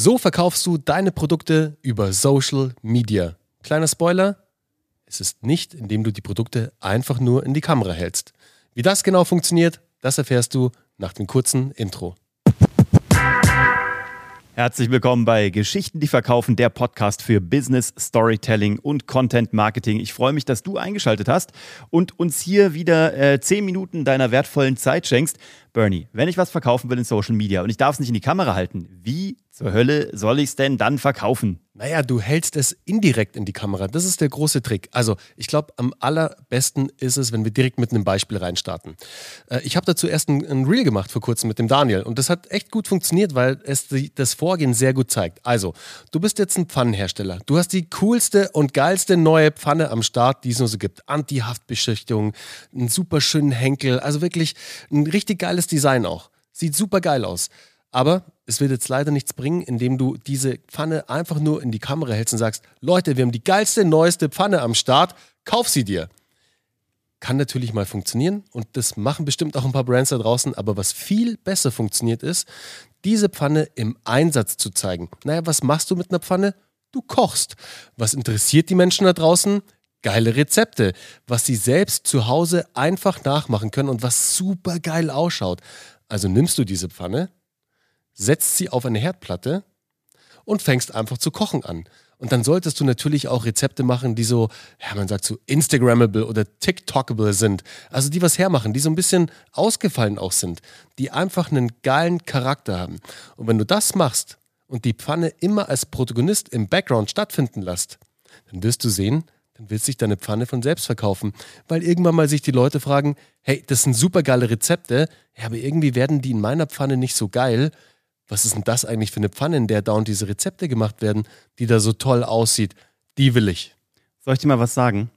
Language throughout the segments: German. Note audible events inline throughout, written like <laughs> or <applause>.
So verkaufst du deine Produkte über Social Media. Kleiner Spoiler, es ist nicht, indem du die Produkte einfach nur in die Kamera hältst. Wie das genau funktioniert, das erfährst du nach dem kurzen Intro. Herzlich willkommen bei Geschichten, die verkaufen, der Podcast für Business, Storytelling und Content Marketing. Ich freue mich, dass du eingeschaltet hast und uns hier wieder äh, zehn Minuten deiner wertvollen Zeit schenkst. Bernie, wenn ich was verkaufen will in Social Media und ich darf es nicht in die Kamera halten, wie zur Hölle soll ich es denn dann verkaufen? Naja, du hältst es indirekt in die Kamera. Das ist der große Trick. Also, ich glaube, am allerbesten ist es, wenn wir direkt mit einem Beispiel reinstarten. Äh, ich habe dazu erst ein, ein, Reel gemacht vor kurzem mit dem Daniel und das hat echt gut funktioniert, weil es die, das Vorgehen sehr gut zeigt. Also, du bist jetzt ein Pfannenhersteller. Du hast die coolste und geilste neue Pfanne am Start, die es nur so gibt. Anti-Haftbeschichtung, einen super schönen Henkel, also wirklich ein richtig geiles Design auch. Sieht super geil aus. Aber es wird jetzt leider nichts bringen, indem du diese Pfanne einfach nur in die Kamera hältst und sagst, Leute, wir haben die geilste, neueste Pfanne am Start, kauf sie dir. Kann natürlich mal funktionieren und das machen bestimmt auch ein paar Brands da draußen, aber was viel besser funktioniert ist, diese Pfanne im Einsatz zu zeigen. Naja, was machst du mit einer Pfanne? Du kochst. Was interessiert die Menschen da draußen? Geile Rezepte, was sie selbst zu Hause einfach nachmachen können und was super geil ausschaut. Also nimmst du diese Pfanne, setzt sie auf eine Herdplatte und fängst einfach zu kochen an. Und dann solltest du natürlich auch Rezepte machen, die so, ja, man sagt so Instagrammable oder TikTokable sind. Also die was hermachen, die so ein bisschen ausgefallen auch sind, die einfach einen geilen Charakter haben. Und wenn du das machst und die Pfanne immer als Protagonist im Background stattfinden lässt, dann wirst du sehen, dann wird sich deine Pfanne von selbst verkaufen. Weil irgendwann mal sich die Leute fragen, hey, das sind super geile Rezepte, ja, aber irgendwie werden die in meiner Pfanne nicht so geil was ist denn das eigentlich für eine Pfanne, in der dauernd diese Rezepte gemacht werden, die da so toll aussieht? Die will ich. Soll ich dir mal was sagen?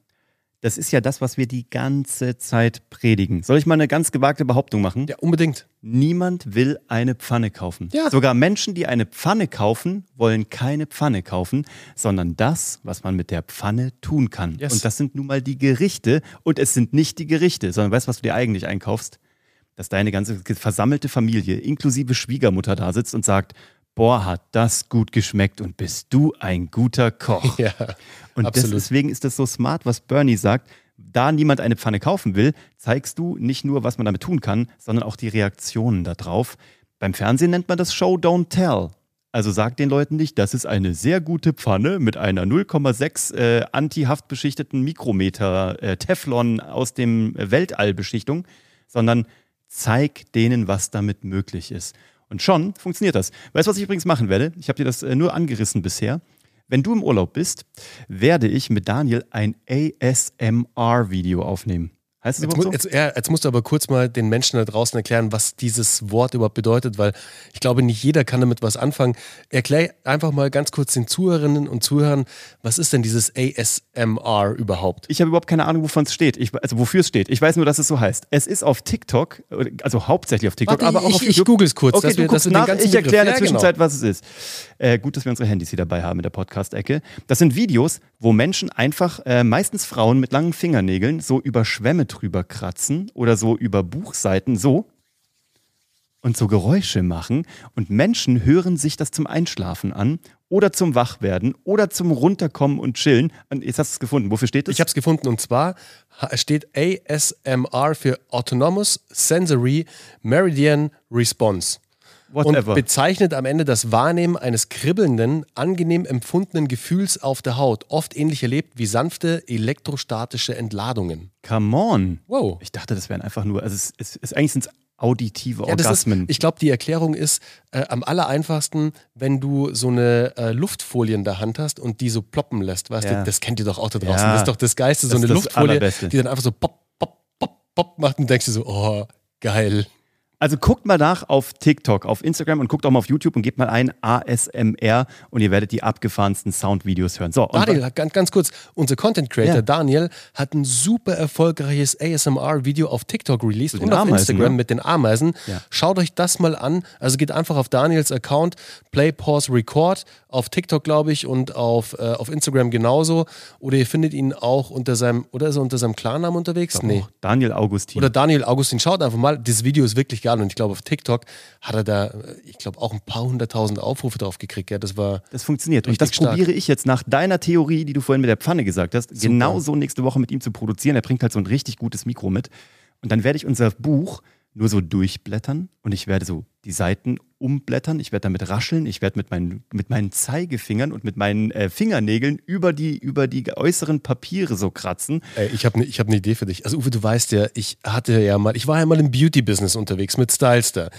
Das ist ja das, was wir die ganze Zeit predigen. Soll ich mal eine ganz gewagte Behauptung machen? Ja, unbedingt. Niemand will eine Pfanne kaufen. Ja. Sogar Menschen, die eine Pfanne kaufen, wollen keine Pfanne kaufen, sondern das, was man mit der Pfanne tun kann. Yes. Und das sind nun mal die Gerichte. Und es sind nicht die Gerichte, sondern weißt du, was du dir eigentlich einkaufst? Dass deine ganze versammelte Familie inklusive Schwiegermutter da sitzt und sagt, boah, hat das gut geschmeckt und bist du ein guter Koch. <laughs> Ja, und das, deswegen ist das so smart, was Bernie sagt. Da niemand eine Pfanne kaufen will, zeigst du nicht nur, was man damit tun kann, sondern auch die Reaktionen darauf. Beim Fernsehen nennt man das Show Don't Tell. Also sag den Leuten nicht, das ist eine sehr gute Pfanne mit einer 0,6 äh, anti-haftbeschichteten Mikrometer äh, Teflon aus dem Weltallbeschichtung, sondern zeig denen, was damit möglich ist. Und schon funktioniert das. Weißt du, was ich übrigens machen werde? Ich habe dir das äh, nur angerissen bisher. Wenn du im Urlaub bist, werde ich mit Daniel ein ASMR-Video aufnehmen. Heißt das jetzt, so? jetzt, ja, jetzt musst du aber kurz mal den Menschen da draußen erklären, was dieses Wort überhaupt bedeutet, weil ich glaube, nicht jeder kann damit was anfangen. Erklär einfach mal ganz kurz den Zuhörerinnen und Zuhörern, was ist denn dieses ASMR überhaupt? Ich habe überhaupt keine Ahnung, wovon es steht. Ich, also wofür es steht. Ich weiß nur, dass es so heißt. Es ist auf TikTok, also hauptsächlich auf TikTok, Warte, aber auch ich, auf YouTube. Ich google es kurz. Okay, dass du wir, dass nach, ich erkläre in der Zwischenzeit, genau. was es ist. Äh, gut, dass wir unsere Handys hier dabei haben in der Podcast-Ecke. Das sind Videos, wo Menschen einfach, äh, meistens Frauen mit langen Fingernägeln, so über Schwämme drüber kratzen oder so über Buchseiten so und so Geräusche machen. Und Menschen hören sich das zum Einschlafen an oder zum Wachwerden oder zum Runterkommen und Chillen. Und jetzt hast du es gefunden. Wofür steht es? Ich habe es gefunden und zwar steht ASMR für Autonomous Sensory Meridian Response. Whatever. und bezeichnet am Ende das Wahrnehmen eines kribbelnden, angenehm empfundenen Gefühls auf der Haut, oft ähnlich erlebt wie sanfte elektrostatische Entladungen. Come on. Wow. Ich dachte, das wären einfach nur, also es, es, es eigentlich sind es auditive ja, Orgasmen. Ist, ich glaube, die Erklärung ist äh, am aller einfachsten, wenn du so eine äh, Luftfolie in der Hand hast und die so ploppen lässt. Weißt ja. du, das kennt ihr doch auch da draußen. Ja. Das ist doch das Geiste, so das eine Luftfolie, die dann einfach so pop, pop, pop, pop macht und denkst du so, oh, geil. Also guckt mal nach auf TikTok, auf Instagram und guckt auch mal auf YouTube und gebt mal ein ASMR und ihr werdet die abgefahrensten Soundvideos hören. So, Daniel, ganz, ganz kurz, unser Content Creator ja. Daniel hat ein super erfolgreiches ASMR-Video auf TikTok released und auf Ameisen, Instagram ne? mit den Ameisen. Ja. Schaut euch das mal an. Also geht einfach auf Daniels Account, Play, Pause, Record, auf TikTok, glaube ich, und auf, äh, auf Instagram genauso. Oder ihr findet ihn auch unter seinem, oder ist er unter seinem Klarnamen unterwegs? nee. Daniel Augustin. Oder Daniel Augustin. Schaut einfach mal, das Video ist wirklich geil egal. Und ich glaube, auf TikTok hat er da, ich glaube, auch ein paar hunderttausend Aufrufe drauf gekriegt. Ja, das war. Das funktioniert. Und das stark. probiere ich jetzt nach deiner Theorie, die du vorhin mit der Pfanne gesagt hast, Super. genauso nächste Woche mit ihm zu produzieren. Er bringt halt so ein richtig gutes Mikro mit. Und dann werde ich unser Buch nur so durchblättern und ich werde so die Seiten umblättern, ich werde damit rascheln, ich werde mit meinen, mit meinen Zeigefingern und mit meinen äh, Fingernägeln über die, über die äußeren Papiere so kratzen. Ey, ich habe ne, hab eine Idee für dich. Also Uwe, du weißt ja, ich hatte ja mal, ich war ja mal im Beauty-Business unterwegs mit Stylester.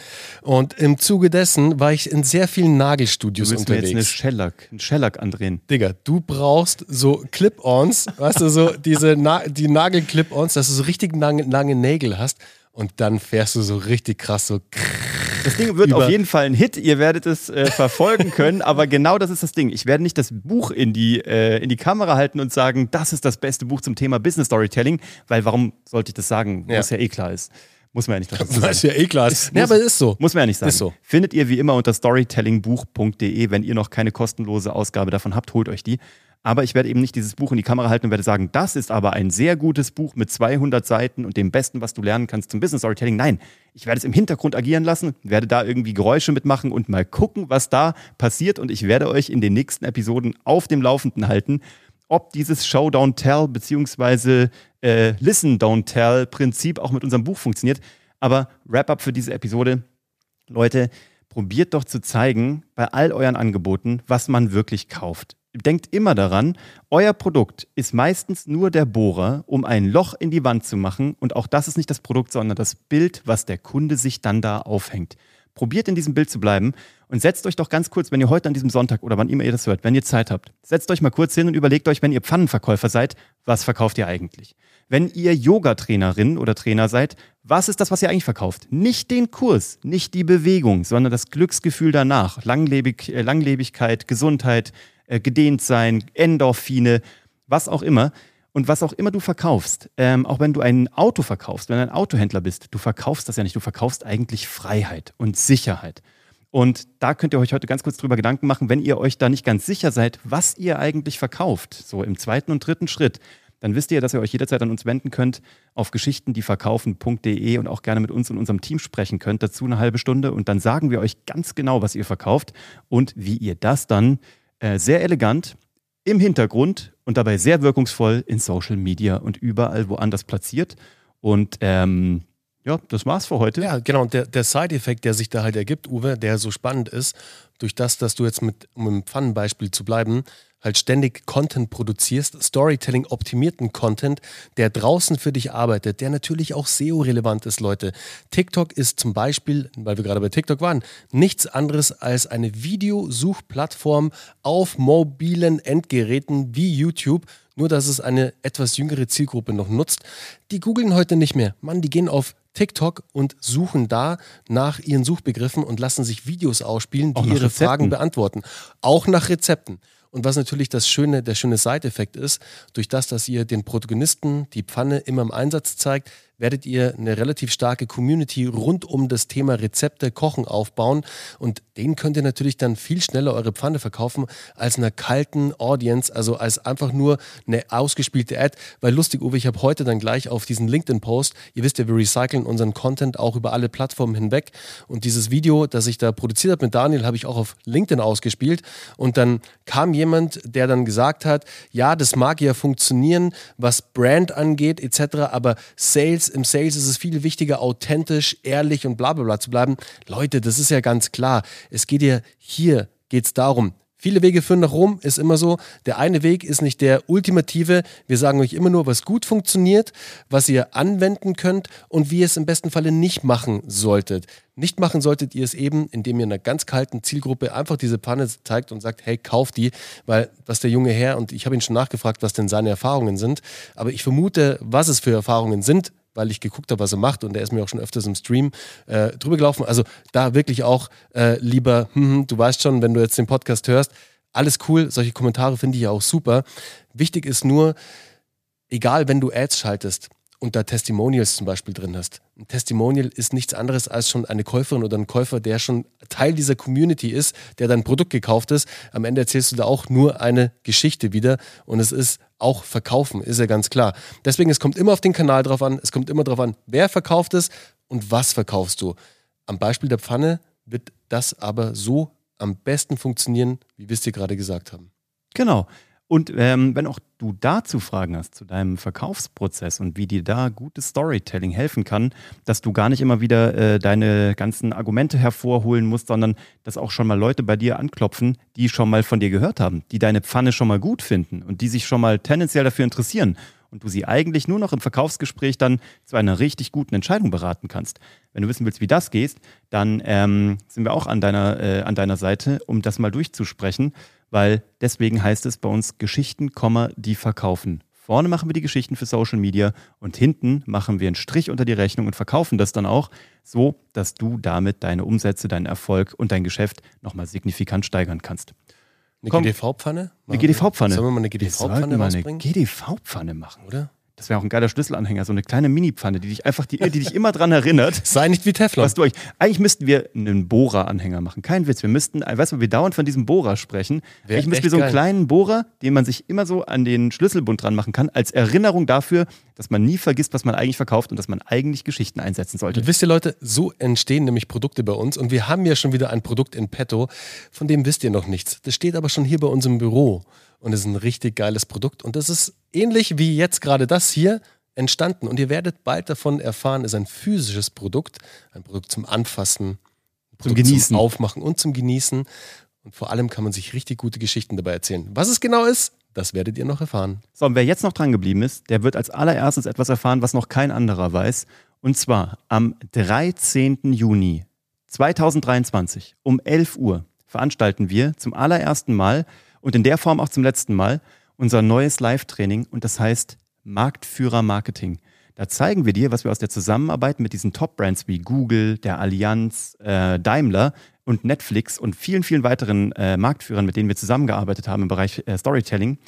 Und im Zuge dessen war ich in sehr vielen Nagelstudios du unterwegs. Mir jetzt eine Shellac, einen Shellac andrehen. Digga, du brauchst so Clip-Ons, weißt du, so diese Na die Nagel-Clip-Ons, dass du so richtig lange, lange Nägel hast und dann fährst du so richtig krass so. Das Ding wird <laughs> auf jeden Fall ein Hit. Ihr werdet es äh, verfolgen <laughs> können. aber genau das ist das Ding. Ich werde nicht das Buch in die, äh, in die Kamera halten und sagen, das ist das beste Buch zum Thema Business Storytelling, weil warum sollte ich das sagen, ja. was ja eh klar ist. Muss man ja nicht dazu <laughs> sagen. Das ist ja eh klar. Ist, ja, aber es ist so. Muss man ja nicht sagen. Ist so. Findet ihr wie immer unter storytellingbuch.de. Wenn ihr noch keine kostenlose Ausgabe davon habt, holt euch die. Aber ich werde eben nicht dieses Buch in die Kamera halten und werde sagen, das ist aber ein sehr gutes Buch mit 200 Seiten und dem Besten, was du lernen kannst zum Business Storytelling. Nein, ich werde es im Hintergrund agieren lassen, werde da irgendwie Geräusche mitmachen und mal gucken, was da passiert. Und ich werde euch in den nächsten Episoden auf dem Laufenden halten, ob dieses Show Don't Tell beziehungsweise äh, Listen Don't Tell Prinzip auch mit unserem Buch funktioniert. Aber Wrap-up für diese Episode. Leute, probiert doch zu zeigen bei all euren Angeboten, was man wirklich kauft denkt immer daran, euer Produkt ist meistens nur der Bohrer, um ein Loch in die Wand zu machen. Und auch das ist nicht das Produkt, sondern das Bild, was der Kunde sich dann da aufhängt. Probiert in diesem Bild zu bleiben und setzt euch doch ganz kurz, wenn ihr heute an diesem Sonntag oder wann immer ihr das hört, wenn ihr Zeit habt, setzt euch mal kurz hin und überlegt euch, wenn ihr Pfannenverkäufer seid, was verkauft ihr eigentlich? Wenn ihr Yoga-Trainerin oder Trainer seid, was ist das, was ihr eigentlich verkauft? Nicht den Kurs, nicht die Bewegung, sondern das Glücksgefühl danach. Langlebig, äh, Langlebigkeit, Gesundheit, äh, gedehnt sein, Endorphine, was auch immer. Und was auch immer du verkaufst, ähm, auch wenn du ein Auto verkaufst, wenn du ein Autohändler bist, du verkaufst das ja nicht, du verkaufst eigentlich Freiheit und Sicherheit. Und da könnt ihr euch heute ganz kurz drüber Gedanken machen, wenn ihr euch da nicht ganz sicher seid, was ihr eigentlich verkauft, so im zweiten und dritten Schritt, dann wisst ihr, dass ihr euch jederzeit an uns wenden könnt auf geschichtendieverkaufen.de und auch gerne mit uns und unserem Team sprechen könnt, dazu eine halbe Stunde und dann sagen wir euch ganz genau, was ihr verkauft und wie ihr das dann äh, sehr elegant im Hintergrund und dabei sehr wirkungsvoll in Social Media und überall woanders platziert. Und ähm, ja, das war's für heute. Ja, genau. Und der, der Side-Effekt, der sich da halt ergibt, Uwe, der so spannend ist, durch das, dass du jetzt mit, um im Pfannenbeispiel zu bleiben, halt ständig Content produzierst, Storytelling optimierten Content, der draußen für dich arbeitet, der natürlich auch SEO-relevant ist, Leute. TikTok ist zum Beispiel, weil wir gerade bei TikTok waren, nichts anderes als eine Videosuchplattform auf mobilen Endgeräten wie YouTube. Nur, dass es eine etwas jüngere Zielgruppe noch nutzt. Die googeln heute nicht mehr. Mann, die gehen auf TikTok und suchen da nach ihren Suchbegriffen und lassen sich Videos ausspielen, die ihre Rezepten. Fragen beantworten. Auch nach Rezepten. Und was natürlich das schöne, der schöne Side-Effekt ist, durch das, dass ihr den Protagonisten die Pfanne immer im Einsatz zeigt, werdet ihr eine relativ starke Community rund um das Thema Rezepte, Kochen aufbauen. Und denen könnt ihr natürlich dann viel schneller eure Pfanne verkaufen als einer kalten Audience, also als einfach nur eine ausgespielte Ad. Weil lustig, Uwe, ich habe heute dann gleich auf diesen LinkedIn-Post, ihr wisst ja, wir recyceln unseren Content auch über alle Plattformen hinweg. Und dieses Video, das ich da produziert habe mit Daniel, habe ich auch auf LinkedIn ausgespielt. Und dann kam jemand, der dann gesagt hat, ja, das mag ja funktionieren, was Brand angeht, etc., aber Sales im Sales ist es viel wichtiger, authentisch, ehrlich und bla bla bla zu bleiben. Leute, das ist ja ganz klar. Es geht ja hier, geht es darum, Viele Wege führen nach Rom, ist immer so. Der eine Weg ist nicht der ultimative. Wir sagen euch immer nur, was gut funktioniert, was ihr anwenden könnt und wie ihr es im besten Falle nicht machen solltet. Nicht machen solltet ihr es eben, indem ihr einer ganz kalten Zielgruppe einfach diese Panne zeigt und sagt, hey, kauft die, weil was der junge Herr, und ich habe ihn schon nachgefragt, was denn seine Erfahrungen sind, aber ich vermute, was es für Erfahrungen sind, weil ich geguckt habe, was er macht und er ist mir auch schon öfters im Stream äh, drüber gelaufen. Also da wirklich auch äh, lieber, hm, hm, du weißt schon, wenn du jetzt den Podcast hörst, alles cool, solche Kommentare finde ich ja auch super. Wichtig ist nur, egal wenn du Ads schaltest, und da Testimonials zum Beispiel drin hast. Ein Testimonial ist nichts anderes als schon eine Käuferin oder ein Käufer, der schon Teil dieser Community ist, der dein Produkt gekauft ist. Am Ende erzählst du da auch nur eine Geschichte wieder und es ist auch verkaufen, ist ja ganz klar. Deswegen, es kommt immer auf den Kanal drauf an, es kommt immer drauf an, wer verkauft es und was verkaufst du. Am Beispiel der Pfanne wird das aber so am besten funktionieren, wie wir es dir gerade gesagt haben. Genau. Und ähm, wenn auch du dazu Fragen hast zu deinem Verkaufsprozess und wie dir da gutes Storytelling helfen kann, dass du gar nicht immer wieder äh, deine ganzen Argumente hervorholen musst, sondern dass auch schon mal Leute bei dir anklopfen, die schon mal von dir gehört haben, die deine Pfanne schon mal gut finden und die sich schon mal tendenziell dafür interessieren und du sie eigentlich nur noch im Verkaufsgespräch dann zu einer richtig guten Entscheidung beraten kannst. Wenn du wissen willst, wie das geht, dann ähm, sind wir auch an deiner, äh, an deiner Seite, um das mal durchzusprechen weil deswegen heißt es bei uns Geschichten, die verkaufen. Vorne machen wir die Geschichten für Social Media und hinten machen wir einen Strich unter die Rechnung und verkaufen das dann auch, so dass du damit deine Umsätze, deinen Erfolg und dein Geschäft nochmal signifikant steigern kannst. Eine GDV-Pfanne? Eine GDV-Pfanne. Sollen wir mal eine GDV-Pfanne mal eine GDV-Pfanne machen, oder? Das wäre auch ein geiler Schlüsselanhänger, so eine kleine Mini-Pfanne, die dich einfach, die, die dich immer dran erinnert. <laughs> Sei nicht wie Teflon. Was du euch, eigentlich müssten wir einen Bohrer-Anhänger machen. Kein Witz. Wir müssten, weißt du, wir dauernd von diesem Bohrer sprechen. Wär eigentlich müssten wir so einen geil. kleinen Bohrer, den man sich immer so an den Schlüsselbund dran machen kann, als Erinnerung dafür, dass man nie vergisst, was man eigentlich verkauft und dass man eigentlich Geschichten einsetzen sollte. Und wisst ihr, Leute, so entstehen nämlich Produkte bei uns und wir haben ja schon wieder ein Produkt in petto, von dem wisst ihr noch nichts. Das steht aber schon hier bei uns im Büro und es ist ein richtig geiles Produkt und das ist ähnlich wie jetzt gerade das hier entstanden und ihr werdet bald davon erfahren, ist ein physisches Produkt, ein Produkt zum Anfassen, zum Genießen, zum Aufmachen und zum Genießen. Und vor allem kann man sich richtig gute Geschichten dabei erzählen. Was es genau ist, das werdet ihr noch erfahren. So, und wer jetzt noch dran geblieben ist, der wird als allererstes etwas erfahren, was noch kein anderer weiß. Und zwar am 13. Juni 2023 um 11 Uhr veranstalten wir zum allerersten Mal und in der Form auch zum letzten Mal unser neues Live-Training und das heißt Marktführer Marketing. Da zeigen wir dir, was wir aus der Zusammenarbeit mit diesen Top-Brands wie Google, der Allianz, äh, Daimler und Netflix und vielen, vielen weiteren äh, Marktführern, mit denen wir zusammengearbeitet haben im Bereich äh, Storytelling,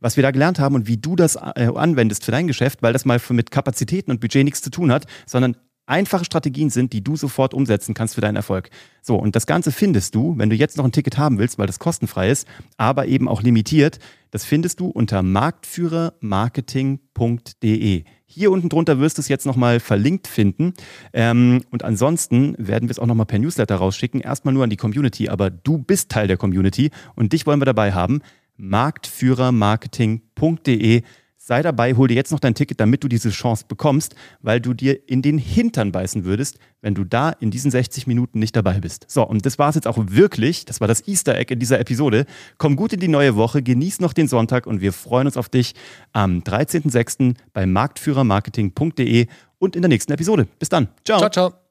was wir da gelernt haben und wie du das äh, anwendest für dein Geschäft, weil das mal mit Kapazitäten und Budget nichts zu tun hat, sondern einfache Strategien sind, die du sofort umsetzen kannst für deinen Erfolg. So, und das Ganze findest du, wenn du jetzt noch ein Ticket haben willst, weil das kostenfrei ist, aber eben auch limitiert, das findest du unter marktführermarketing.de. Hier unten drunter wirst du es jetzt nochmal verlinkt finden. Ähm, und ansonsten werden wir es auch nochmal per Newsletter rausschicken. Erstmal nur an die Community, aber du bist Teil der Community und dich wollen wir dabei haben. marktführermarketing.de sei dabei, hol dir jetzt noch dein Ticket, damit du diese Chance bekommst, weil du dir in den Hintern beißen würdest, wenn du da in diesen 60 Minuten nicht dabei bist. So, und das war es jetzt auch wirklich. Das war das Easter Egg in dieser Episode. Komm gut in die neue Woche, genieß noch den Sonntag und wir freuen uns auf dich am 13.06. bei marktführermarketing.de und in der nächsten Episode. Bis dann. Ciao. Ciao, ciao.